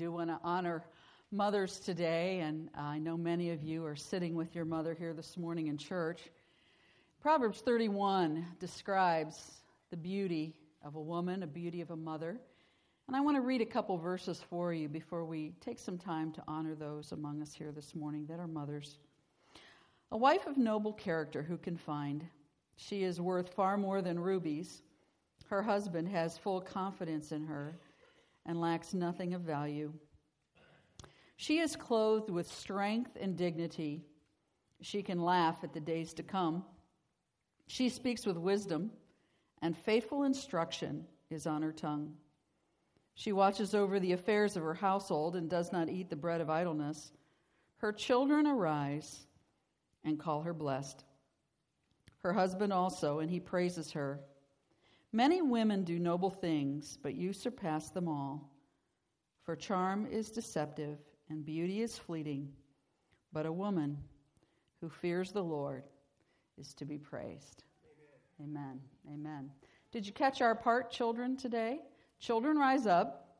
do want to honor mothers today, and I know many of you are sitting with your mother here this morning in church. Proverbs 31 describes the beauty of a woman, a beauty of a mother. And I want to read a couple verses for you before we take some time to honor those among us here this morning that are mothers. A wife of noble character who can find? She is worth far more than rubies. Her husband has full confidence in her and lacks nothing of value. She is clothed with strength and dignity. She can laugh at the days to come. She speaks with wisdom, and faithful instruction is on her tongue. She watches over the affairs of her household and does not eat the bread of idleness. Her children arise and call her blessed. Her husband also, and he praises her. Many women do noble things, but you surpass them all. For charm is deceptive and beauty is fleeting, but a woman who fears the Lord is to be praised. Amen. Amen. Amen. Did you catch our part, children, today? Children, rise up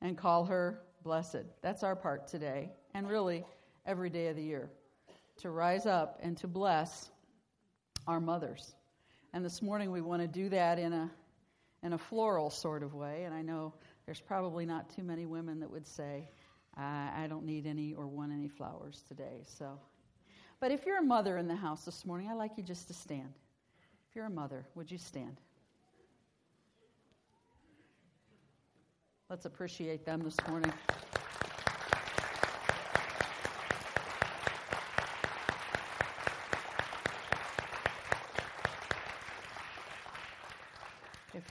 and call her blessed. That's our part today, and really every day of the year. To rise up and to bless our mothers. And this morning we want to do that in a, in a floral sort of way. And I know there's probably not too many women that would say, I, I don't need any or want any flowers today. So, but if you're a mother in the house this morning, I'd like you just to stand. If you're a mother, would you stand? Let's appreciate them this morning.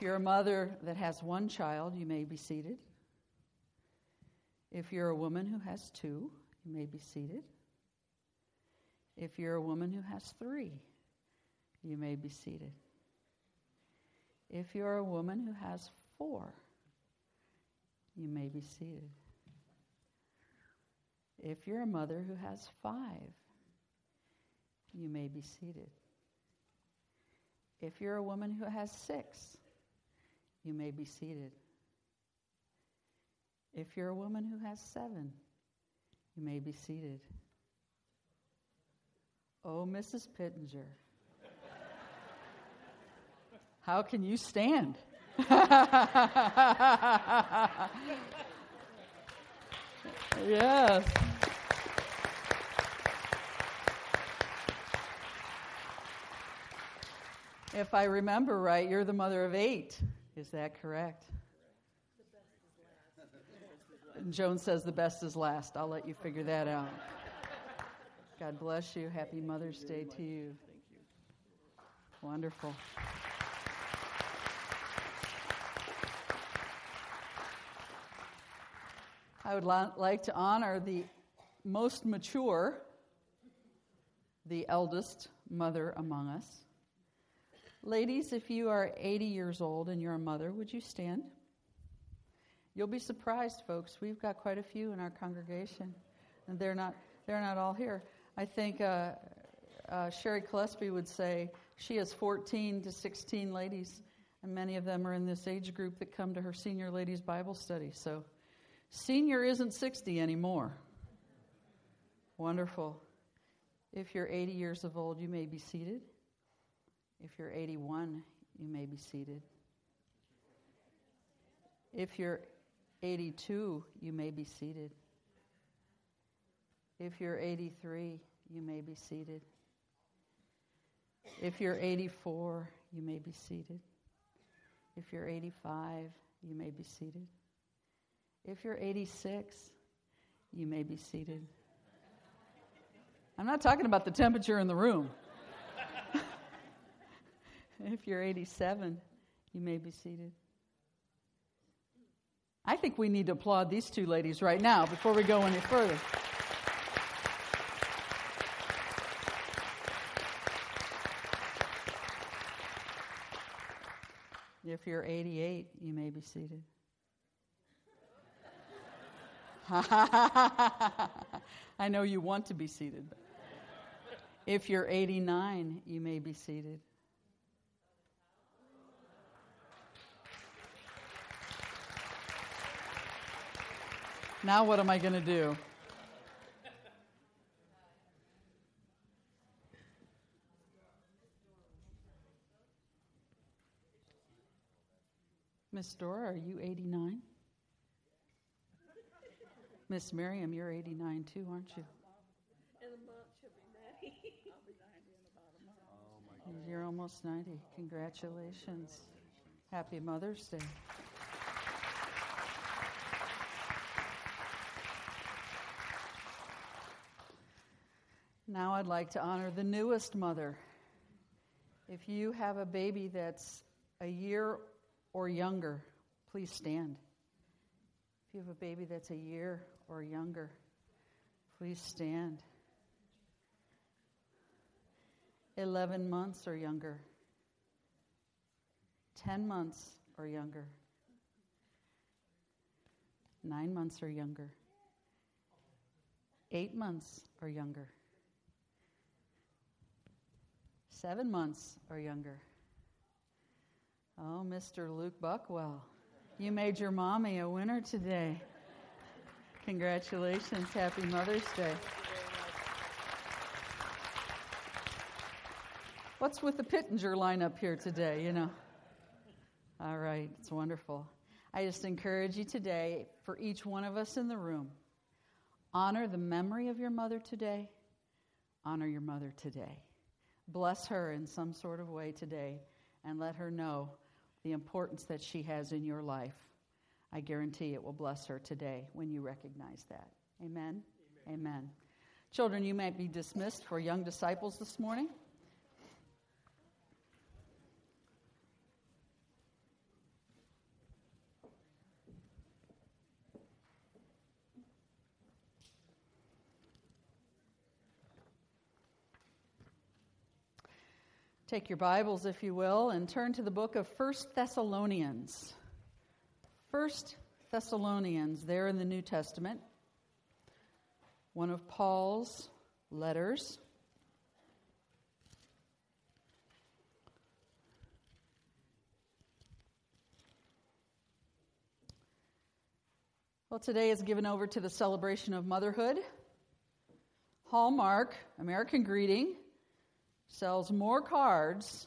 You're a mother that has one child, you may be seated. If you're a woman who has two, you may be seated. If you're a woman who has three, you may be seated. If you're a woman who has four, you may be seated. If you're a mother who has five, you may be seated. If you're a woman who has six, you may be seated. If you're a woman who has seven, you may be seated. Oh, Mrs. Pittenger, how can you stand? yes. If I remember right, you're the mother of eight. Is that correct? Joan says the best is last. I'll let you figure that out. God bless you. Happy Mother's Day to you. Wonderful. I would like to honor the most mature, the eldest mother among us. Ladies, if you are 80 years old and you're a mother, would you stand? You'll be surprised, folks. We've got quite a few in our congregation, and they're not, they're not all here. I think uh, uh, Sherry Gillespie would say she has 14 to 16 ladies, and many of them are in this age group that come to her senior ladies Bible study. So, senior isn't 60 anymore. Wonderful. If you're 80 years of old, you may be seated. If you're 81, you may be seated. If you're 82, you may be seated. If you're 83, you may be seated. If you're 84, you may be seated. If you're 85, you may be seated. If you're 86, you may be seated. I'm not talking about the temperature in the room. If you're 87, you may be seated. I think we need to applaud these two ladies right now before we go any further. If you're 88, you may be seated. I know you want to be seated. If you're 89, you may be seated. Now, what am I going to do? Miss Dora, are you 89? Miss Miriam, you're 89 too, aren't you? In a month, she'll be 90. I'll be 90 in about a month. You're almost 90. Congratulations. Happy Mother's Day. Now I'd like to honor the newest mother. If you have a baby that's a year or younger, please stand. If you have a baby that's a year or younger, please stand. 11 months or younger, 10 months or younger, 9 months or younger, 8 months or younger, 7 months or younger. Oh, Mr. Luke Buckwell, you made your mommy a winner today. Congratulations. Happy Mother's Day. What's with the Pittenger lineup here today, you know? All right, it's wonderful. I just encourage you today, for each one of us in the room, honor the memory of your mother today. Honor your mother today. Bless her in some sort of way today and let her know the importance that she has in your life. I guarantee it will bless her today when you recognize that. Amen? Amen. Amen. Children, you may be dismissed for young disciples this morning. Take your Bibles, if you will, and turn to the book of First Thessalonians. First Thessalonians, there in the New Testament, one of Paul's letters. Well, today is given over to the celebration of motherhood. Hallmark, American Greeting, sells more cards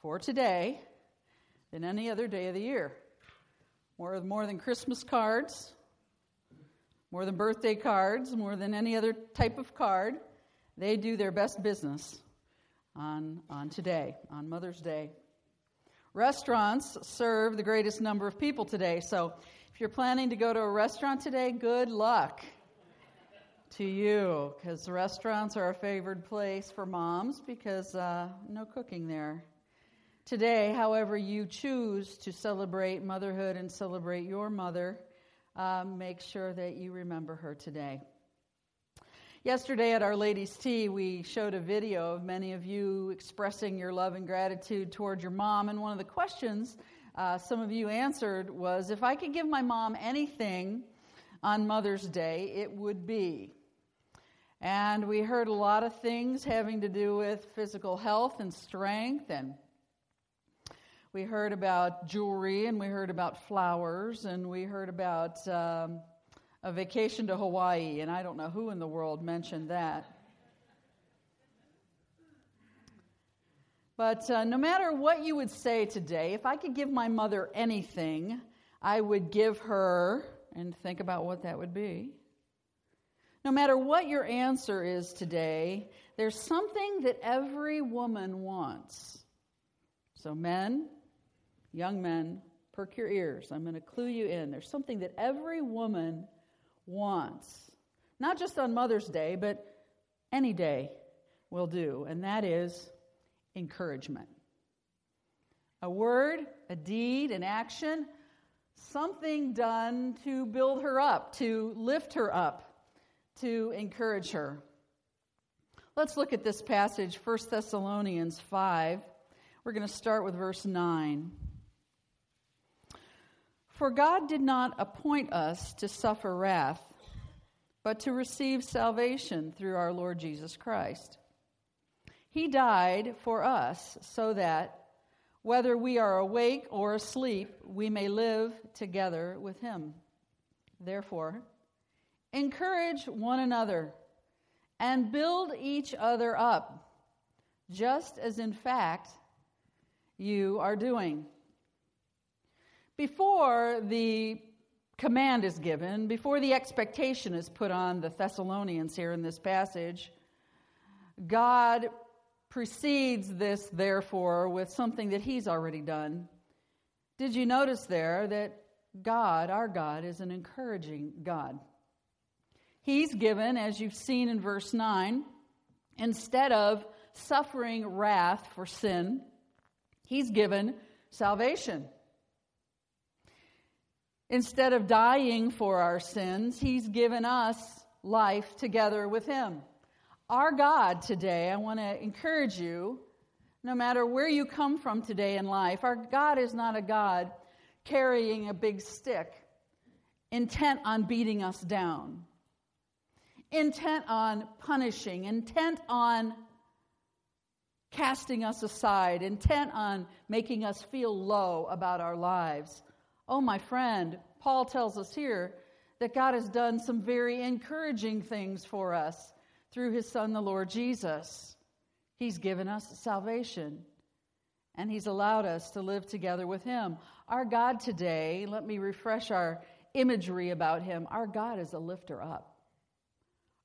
for today than any other day of the year. More, more than Christmas cards, more than birthday cards, more than any other type of card. They do their best business on, on today, on Mother's Day. Restaurants serve the greatest number of people today, so if you're planning to go to a restaurant today, good luck to you because restaurants are a favored place for moms because uh, no cooking there. Today, however, you choose to celebrate motherhood and celebrate your mother, uh, make sure that you remember her today. Yesterday at Our Ladies' Tea, we showed a video of many of you expressing your love and gratitude toward your mom. And one of the questions uh, some of you answered was if I could give my mom anything on Mother's Day, it would be. And we heard a lot of things having to do with physical health and strength. And we heard about jewelry, and we heard about flowers, and we heard about um, a vacation to Hawaii. And I don't know who in the world mentioned that. But uh, no matter what you would say today, if I could give my mother anything, I would give her, and think about what that would be. No matter what your answer is today, there's something that every woman wants. So, men, young men, perk your ears. I'm going to clue you in. There's something that every woman wants, not just on Mother's Day, but any day will do, and that is encouragement. A word, a deed, an action, something done to build her up, to lift her up to encourage her. Let's look at this passage, 1 Thessalonians 5. We're going to start with verse 9. For God did not appoint us to suffer wrath, but to receive salvation through our Lord Jesus Christ. He died for us so that, whether we are awake or asleep, we may live together with Him. Therefore, encourage one another and build each other up, just as in fact you are doing. Before the command is given, before the expectation is put on the Thessalonians here in this passage, God precedes this, therefore, with something that He's already done. Did you notice there that God, our God, is an encouraging God? He's given, as you've seen in verse 9, instead of suffering wrath for sin, He's given salvation. Instead of dying for our sins, He's given us life together with Him. Our God today, I want to encourage you, no matter where you come from today in life, our God is not a God carrying a big stick, intent on beating us down, intent on punishing, intent on casting us aside, intent on making us feel low about our lives. Oh, my friend, Paul tells us here that God has done some very encouraging things for us through his Son, the Lord Jesus. He's given us salvation, and he's allowed us to live together with him. Our God today, let me refresh our imagery about him. Our God is a lifter up.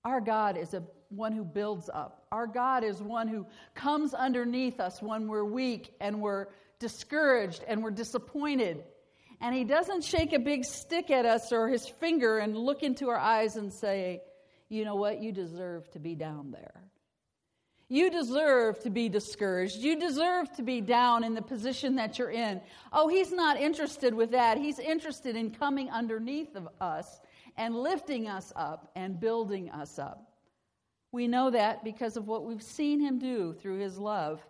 Our God is a one who builds up. Our God is one who comes underneath us when we're weak and we're discouraged and we're disappointed and he doesn't shake a big stick at us or his finger and look into our eyes and say, you know what, you deserve to be down there. You deserve to be discouraged. You deserve to be down in the position that you're in. Oh, he's not interested with that. He's interested in coming underneath of us and lifting us up and building us up. We know that because of what we've seen him do through his love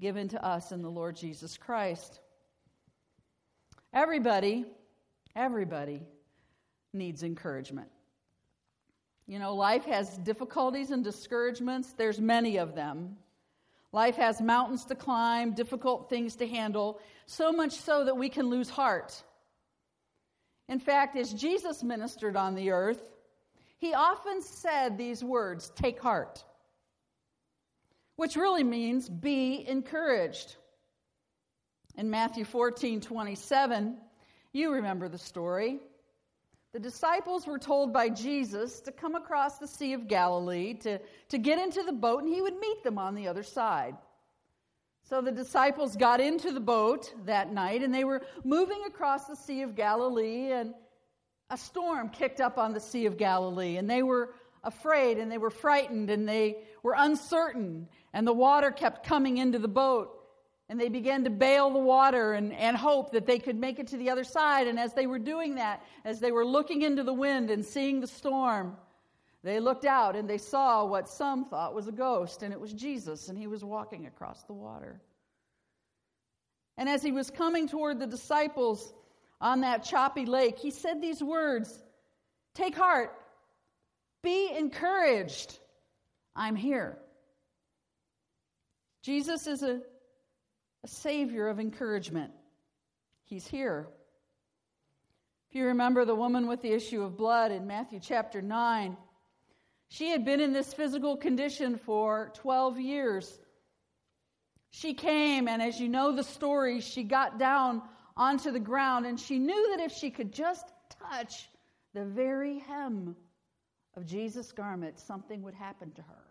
given to us in the Lord Jesus Christ. Everybody, everybody needs encouragement. You know, life has difficulties and discouragements, there's many of them. Life has mountains to climb, difficult things to handle, so much so that we can lose heart. In fact, as Jesus ministered on the earth, he often said these words take heart, which really means be encouraged. In Matthew 14 27, you remember the story. The disciples were told by Jesus to come across the Sea of Galilee to, to get into the boat, and he would meet them on the other side. So the disciples got into the boat that night, and they were moving across the Sea of Galilee, and a storm kicked up on the Sea of Galilee, and they were afraid, and they were frightened, and they were uncertain, and the water kept coming into the boat. And they began to bail the water and, and hope that they could make it to the other side. And as they were doing that, as they were looking into the wind and seeing the storm, they looked out and they saw what some thought was a ghost, and it was Jesus, and he was walking across the water. And as he was coming toward the disciples on that choppy lake, he said these words Take heart, be encouraged. I'm here. Jesus is a a savior of encouragement. He's here. If you remember the woman with the issue of blood in Matthew chapter 9, she had been in this physical condition for 12 years. She came, and as you know the story, she got down onto the ground, and she knew that if she could just touch the very hem of Jesus' garment, something would happen to her.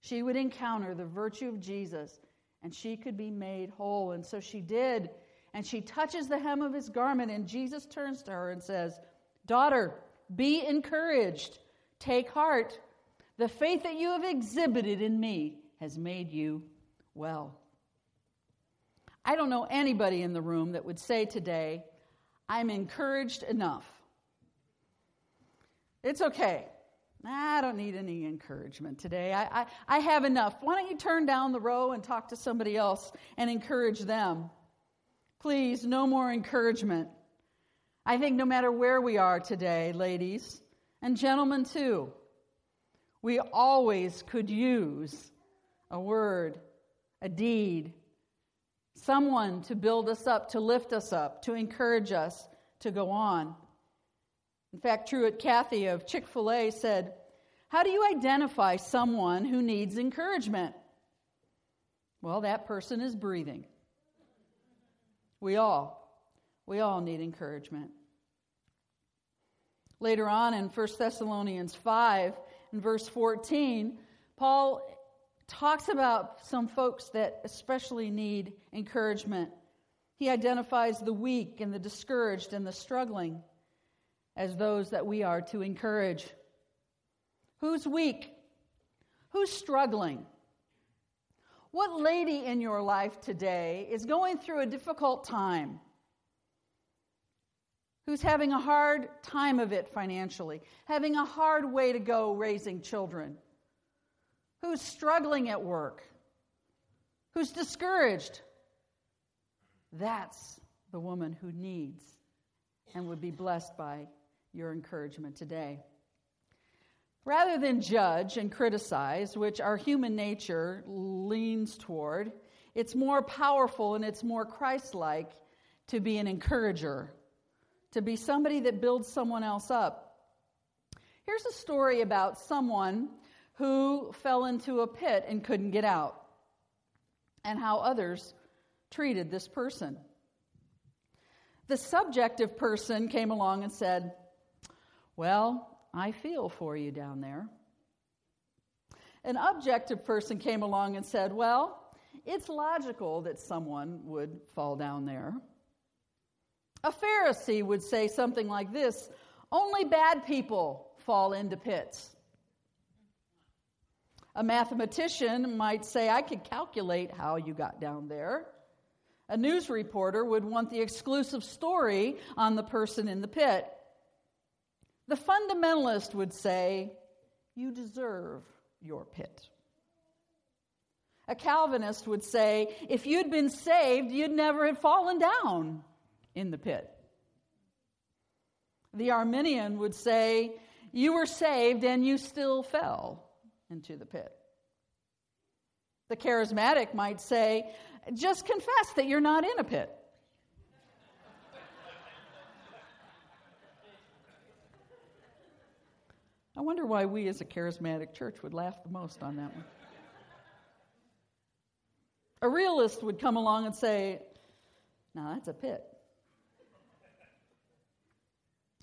She would encounter the virtue of Jesus and she could be made whole. And so she did. And she touches the hem of his garment, and Jesus turns to her and says, Daughter, be encouraged. Take heart. The faith that you have exhibited in me has made you well. I don't know anybody in the room that would say today, I'm encouraged enough. It's okay. I don't need any encouragement today. I, I, I, have enough. Why don't you turn down the row and talk to somebody else and encourage them? Please, no more encouragement. I think no matter where we are today, ladies and gentlemen too, we always could use a word, a deed, someone to build us up, to lift us up, to encourage us to go on. In fact, Truett Cathy of Chick fil A said, How do you identify someone who needs encouragement? Well, that person is breathing. We all, we all need encouragement. Later on in 1 Thessalonians 5, in verse 14, Paul talks about some folks that especially need encouragement. He identifies the weak and the discouraged and the struggling as those that we are to encourage. Who's weak? Who's struggling? What lady in your life today is going through a difficult time? Who's having a hard time of it financially, having a hard way to go raising children? Who's struggling at work? Who's discouraged? That's the woman who needs and would be blessed by your encouragement today. Rather than judge and criticize, which our human nature leans toward, it's more powerful and it's more Christ like to be an encourager, to be somebody that builds someone else up. Here's a story about someone who fell into a pit and couldn't get out, and how others treated this person. The subjective person came along and said, Well, I feel for you down there. An objective person came along and said, Well, it's logical that someone would fall down there. A Pharisee would say something like this Only bad people fall into pits. A mathematician might say, I could calculate how you got down there. A news reporter would want the exclusive story on the person in the pit. The fundamentalist would say, You deserve your pit. A Calvinist would say, If you'd been saved, you'd never have fallen down in the pit. The Arminian would say, You were saved and you still fell into the pit. The charismatic might say, just confess that you're not in a pit. I wonder why we as a charismatic church would laugh the most on that one. A realist would come along and say, Now that's a pit.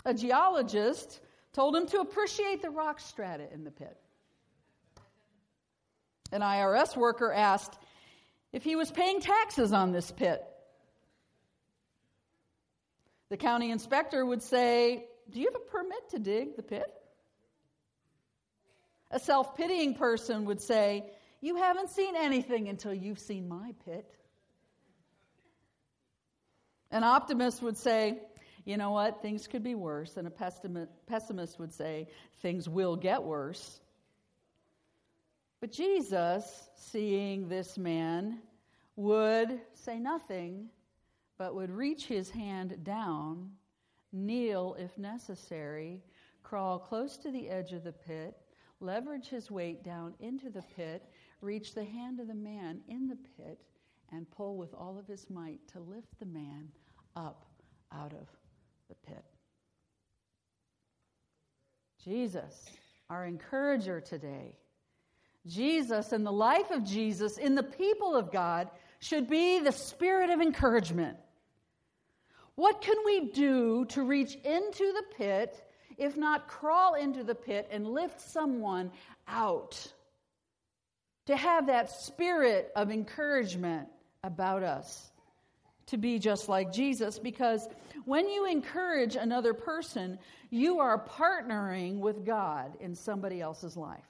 A geologist told him to appreciate the rock strata in the pit. An IRS worker asked if he was paying taxes on this pit. The county inspector would say, Do you have a permit to dig the pit? A self pitying person would say, You haven't seen anything until you've seen my pit. An optimist would say, You know what? Things could be worse. And a pessimist would say, Things will get worse. But Jesus, seeing this man, would say nothing, but would reach his hand down, kneel if necessary, crawl close to the edge of the pit, leverage his weight down into the pit, reach the hand of the man in the pit, and pull with all of his might to lift the man up out of the pit. Jesus, our encourager today, Jesus and the life of Jesus in the people of God should be the spirit of encouragement. What can we do to reach into the pit, if not crawl into the pit and lift someone out? To have that spirit of encouragement about us, to be just like Jesus, because when you encourage another person, you are partnering with God in somebody else's life.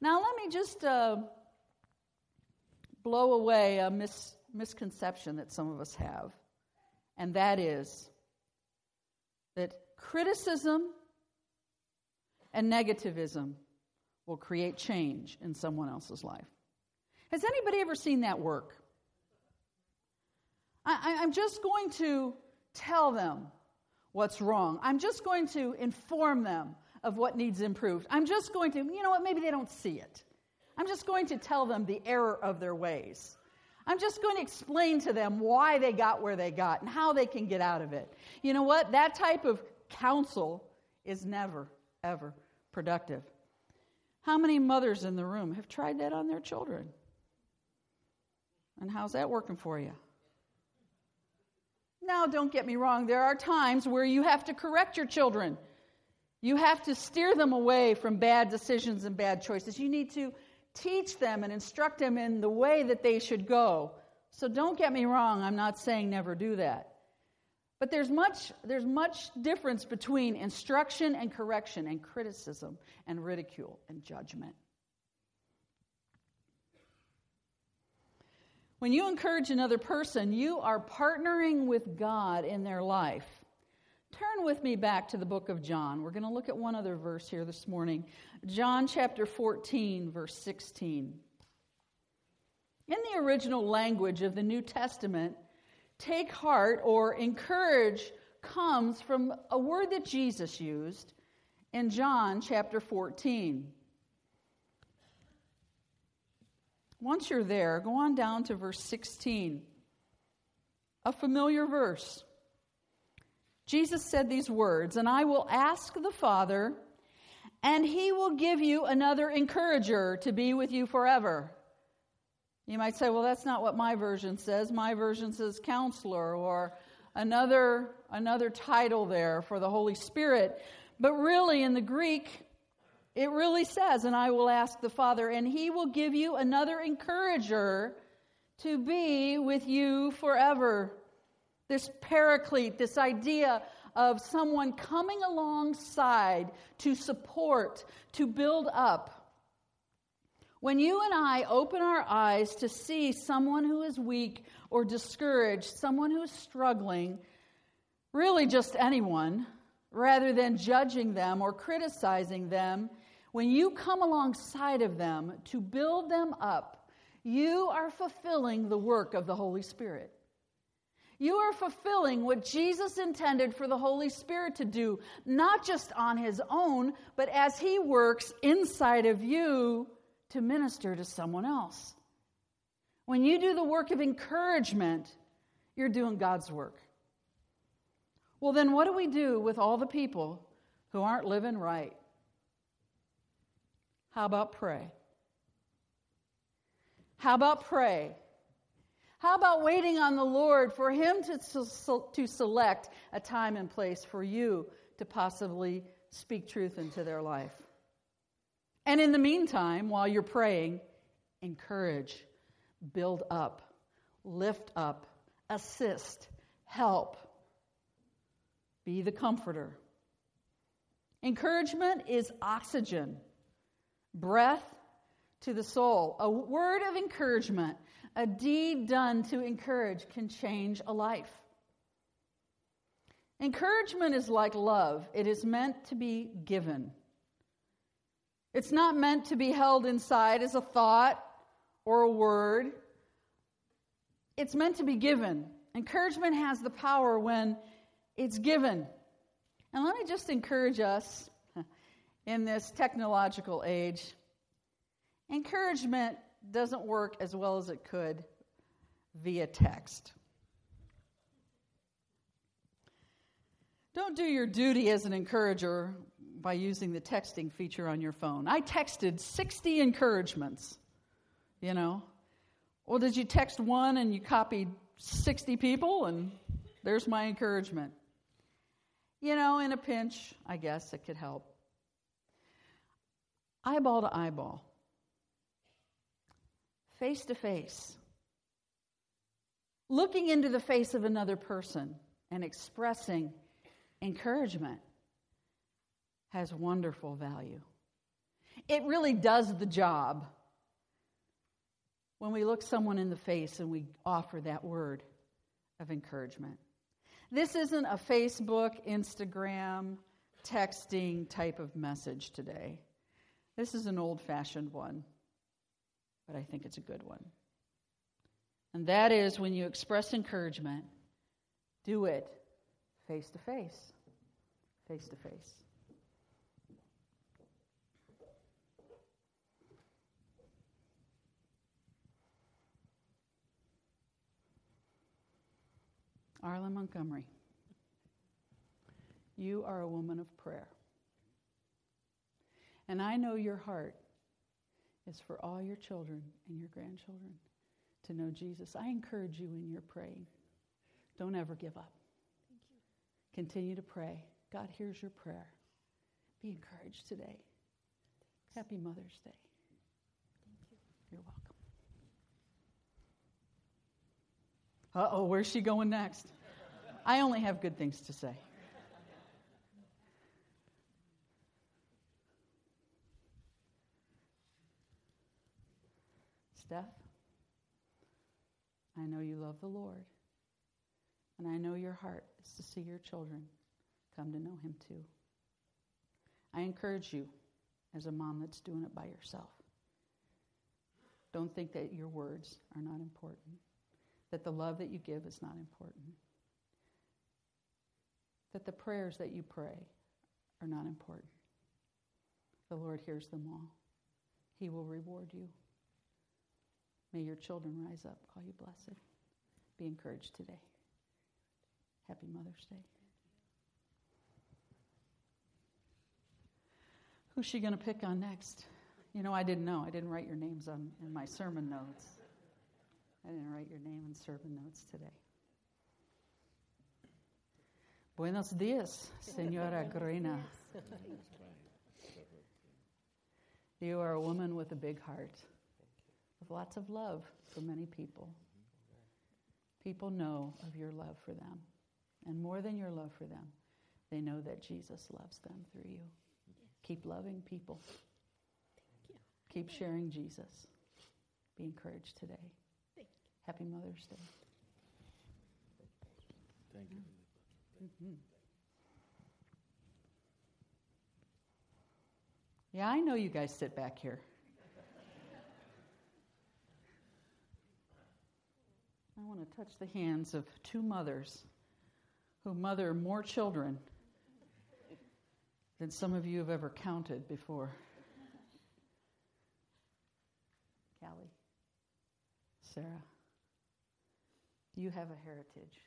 Now, let me just uh, blow away a mis- misconception that some of us have, and that is that criticism and negativism will create change in someone else's life. Has anybody ever seen that work? I, am just going to tell them what's wrong. I'm just going to inform them of what needs improved. I'm just going to, you know what, maybe they don't see it. I'm just going to tell them the error of their ways. I'm just going to explain to them why they got where they got and how they can get out of it. You know what? That type of counsel is never, ever productive. How many mothers in the room have tried that on their children? And how's that working for you? Now, don't get me wrong, there are times where you have to correct your children. You have to steer them away from bad decisions and bad choices. You need to teach them and instruct them in the way that they should go. So don't get me wrong, I'm not saying never do that. But there's much, there's much difference between instruction and correction and criticism and ridicule and judgment. When you encourage another person, you are partnering with God in their life. Turn with me back to the book of John. We're going to look at one other verse here this morning. John chapter 14, verse 16. In the original language of the New Testament, take heart or encourage comes from a word that Jesus used in John chapter 14. Once you're there, go on down to verse 16. A familiar verse. Jesus said these words, and I will ask the Father, and he will give you another encourager to be with you forever. You might say, well, that's not what my version says. My version says counselor or another, another title there for the Holy Spirit. But really, in the Greek, it really says, and I will ask the Father, and he will give you another encourager to be with you forever. This paraclete, this idea of someone coming alongside to support, to build up. When you and I open our eyes to see someone who is weak or discouraged, someone who is struggling, really just anyone, rather than judging them or criticizing them, when you come alongside of them to build them up, you are fulfilling the work of the Holy Spirit. You are fulfilling what Jesus intended for the Holy Spirit to do, not just on his own, but as he works inside of you to minister to someone else. When you do the work of encouragement, you're doing God's work. Well, then what do we do with all the people who aren't living right? How about pray? How about pray? How about waiting on the Lord for Him to, to select a time and place for you to possibly speak truth into their life? And in the meantime, while you're praying, encourage, build up, lift up, assist, help. Be the comforter. Encouragement is oxygen, breath to the soul. A word of encouragement, a deed done to encourage, can change a life. Encouragement is like love, it is meant to be given. It's not meant to be held inside as a thought or a word. It's meant to be given. Encouragement has the power when it's given. And let me just encourage us in this technological age. Encouragement doesn't work as well as it could via text. Don't do your duty as an encourager by using the texting feature on your phone. I texted 60 encouragements, you know. Well, did you text one and you copied 60 people and there's my encouragement? You know, in a pinch, I guess it could help. Eyeball to eyeball, face to face, looking into the face of another person and expressing encouragement has wonderful value. It really does the job when we look someone in the face and we offer that word of encouragement. This isn't a Facebook, Instagram, texting type of message today. This is an old fashioned one, but I think it's a good one. And that is when you express encouragement, do it face to face. Face to face. Arlen Montgomery, you are a woman of prayer. And I know your heart is for all your children and your grandchildren to know Jesus. I encourage you in your praying. Don't ever give up. Continue to pray. God hears your prayer. Be encouraged today. Happy Mother's Day. Thank you. You're welcome. Uh oh, where's she going next? I only have good things to say. Steph, I know you love the Lord, and I know your heart is to see your children come to know Him too. I encourage you, as a mom that's doing it by yourself, don't think that your words are not important, that the love that you give is not important, that the prayers that you pray are not important. The Lord hears them all. He will reward you. May your children rise up, call you blessed. Be encouraged today. Happy Mother's Day. Who's she going to pick on next? You know, I didn't know. I didn't write your names on in my sermon notes. I didn't write your name in sermon notes today. Buenos dias, Senora Grena. You are a woman with a big heart, with lots of love for many people. People know of your love for them. And more than your love for them, they know that Jesus loves them through you. Keep loving people. Thank you. Keep sharing Jesus. Be encouraged today. Happy Mother's Day. Thank you. Mm-hmm. Yeah, I know you guys sit back here. I want to touch the hands of two mothers who mother more children than some of you have ever counted before. Callie, Sarah, you have a heritage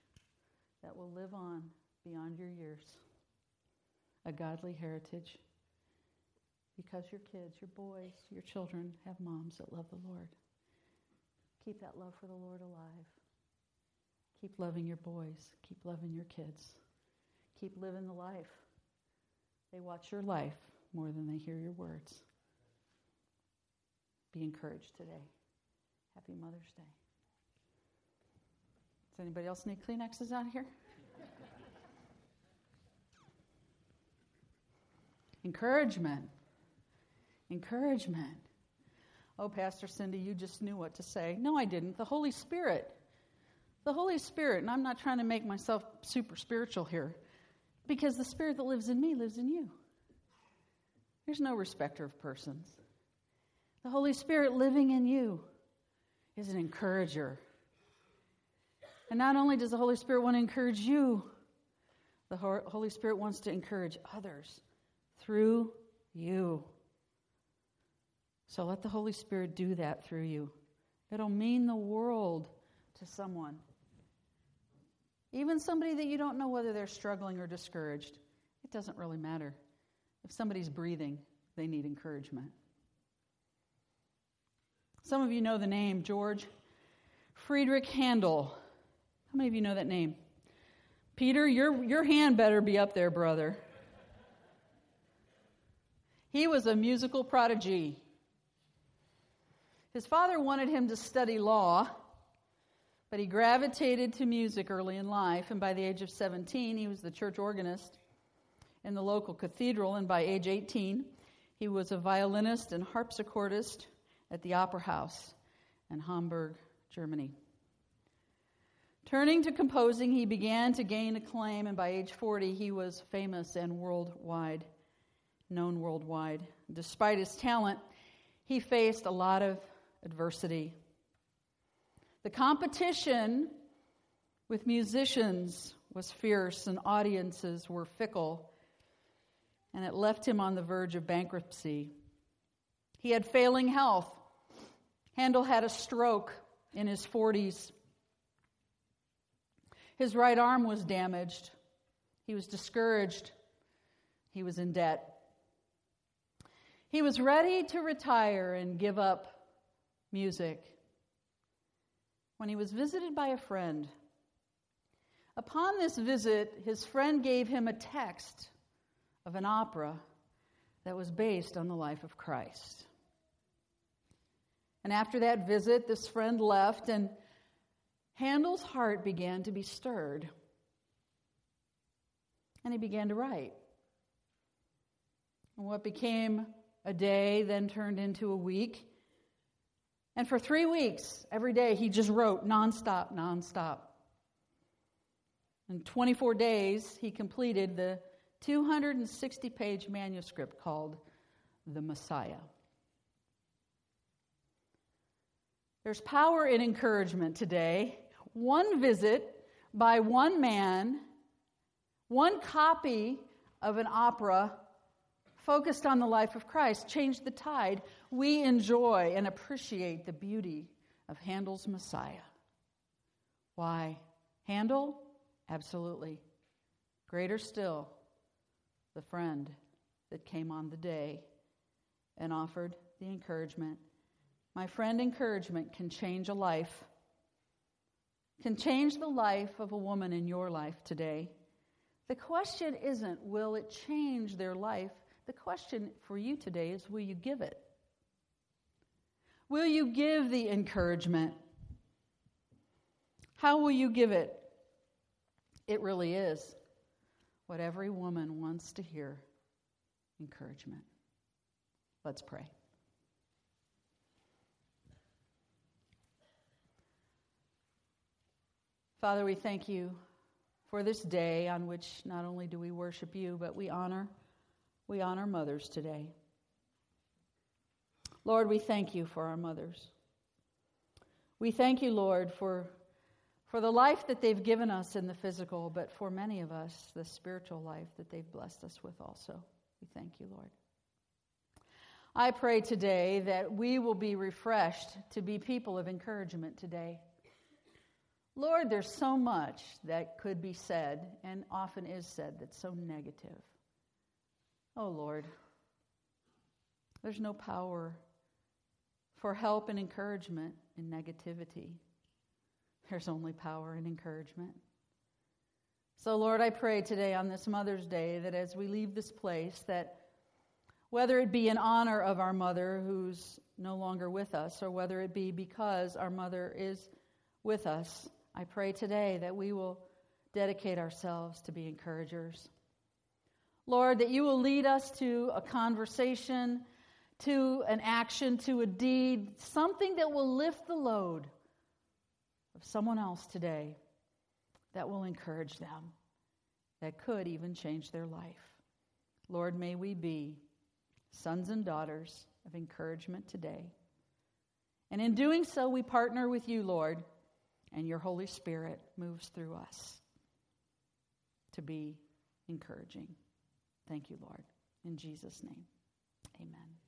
that will live on beyond your years, a godly heritage, because your kids, your boys, your children have moms that love the Lord. Keep that love for the Lord alive. Keep loving your boys. Keep loving your kids. Keep living the life. They watch your life more than they hear your words. Be encouraged today. Happy Mother's Day. Does anybody else need Kleenexes out here? Encouragement. Encouragement. Oh, Pastor Cindy, you just knew what to say. No, I didn't. The Holy Spirit. The Holy Spirit, and I'm not trying to make myself super spiritual here, because the Spirit that lives in me lives in you. There's no respecter of persons. The Holy Spirit living in you is an encourager. And not only does the Holy Spirit want to encourage you, the Holy Spirit wants to encourage others through you. So let the Holy Spirit do that through you. It'll mean the world to someone. Even somebody that you don't know whether they're struggling or discouraged. It doesn't really matter. If somebody's breathing, they need encouragement. Some of you know the name George Friedrich Handel. How many of you know that name? Peter, your, your hand better be up there, brother. He was a musical prodigy. His father wanted him to study law, but he gravitated to music early in life, and by the age of 17, he was the church organist in the local cathedral, and by age 18, he was a violinist and harpsichordist at the Opera House in Hamburg, Germany. Turning to composing, he began to gain acclaim, and by age 40, he was famous and worldwide, known worldwide. Despite his talent, he faced a lot of adversity. The competition with musicians was fierce, and audiences were fickle, and it left him on the verge of bankruptcy. He had failing health. Handel had a stroke in his 40s. His right arm was damaged. He was discouraged. He was in debt. He was ready to retire and give up music when he was visited by a friend. Upon this visit, his friend gave him a text of an opera that was based on the life of Christ. And after that visit, this friend left, and Handel's heart began to be stirred. And he began to write. And what became a day then turned into a week. And for three weeks, every day, he just wrote nonstop, nonstop. In 24 days, he completed the 260 page manuscript called The Messiah. There's power in encouragement today. One visit by one man, one copy of an opera focused on the life of Christ changed the tide. We enjoy and appreciate the beauty of Handel's Messiah. Why? Handel? Absolutely. Greater still, the friend that came on the day and offered the encouragement. My friend, encouragement can change a life, can change the life of a woman in your life today. The question isn't, will it change their life? The question for you today is, will you give it? Will you give the encouragement? How will you give it? It really is what every woman wants to hear encouragement. Let's pray. Father, we thank you for this day on which not only do we worship you, but we honor we honor mothers today. Lord, we thank you for our mothers. We thank you, Lord, for for the life that they've given us in the physical, but for many of us, the spiritual life that they've blessed us with also. We thank you, Lord. I pray today that we will be refreshed to be people of encouragement today. Lord, there's so much that could be said and often is said that's so negative. Oh, Lord, there's no power for help and encouragement in negativity. There's only power and encouragement. So, Lord, I pray today on this Mother's Day that as we leave this place, that whether it be in honor of our mother who's no longer with us, or whether it be because our mother is with us, I pray today that we will dedicate ourselves to be encouragers. Lord, that you will lead us to a conversation, to an action, to a deed, something that will lift the load of someone else today that will encourage them, that could even change their life. Lord, may we be sons and daughters of encouragement today. And in doing so, we partner with you, Lord, and your Holy Spirit moves through us to be encouraging. Thank you, Lord. In Jesus' name, amen.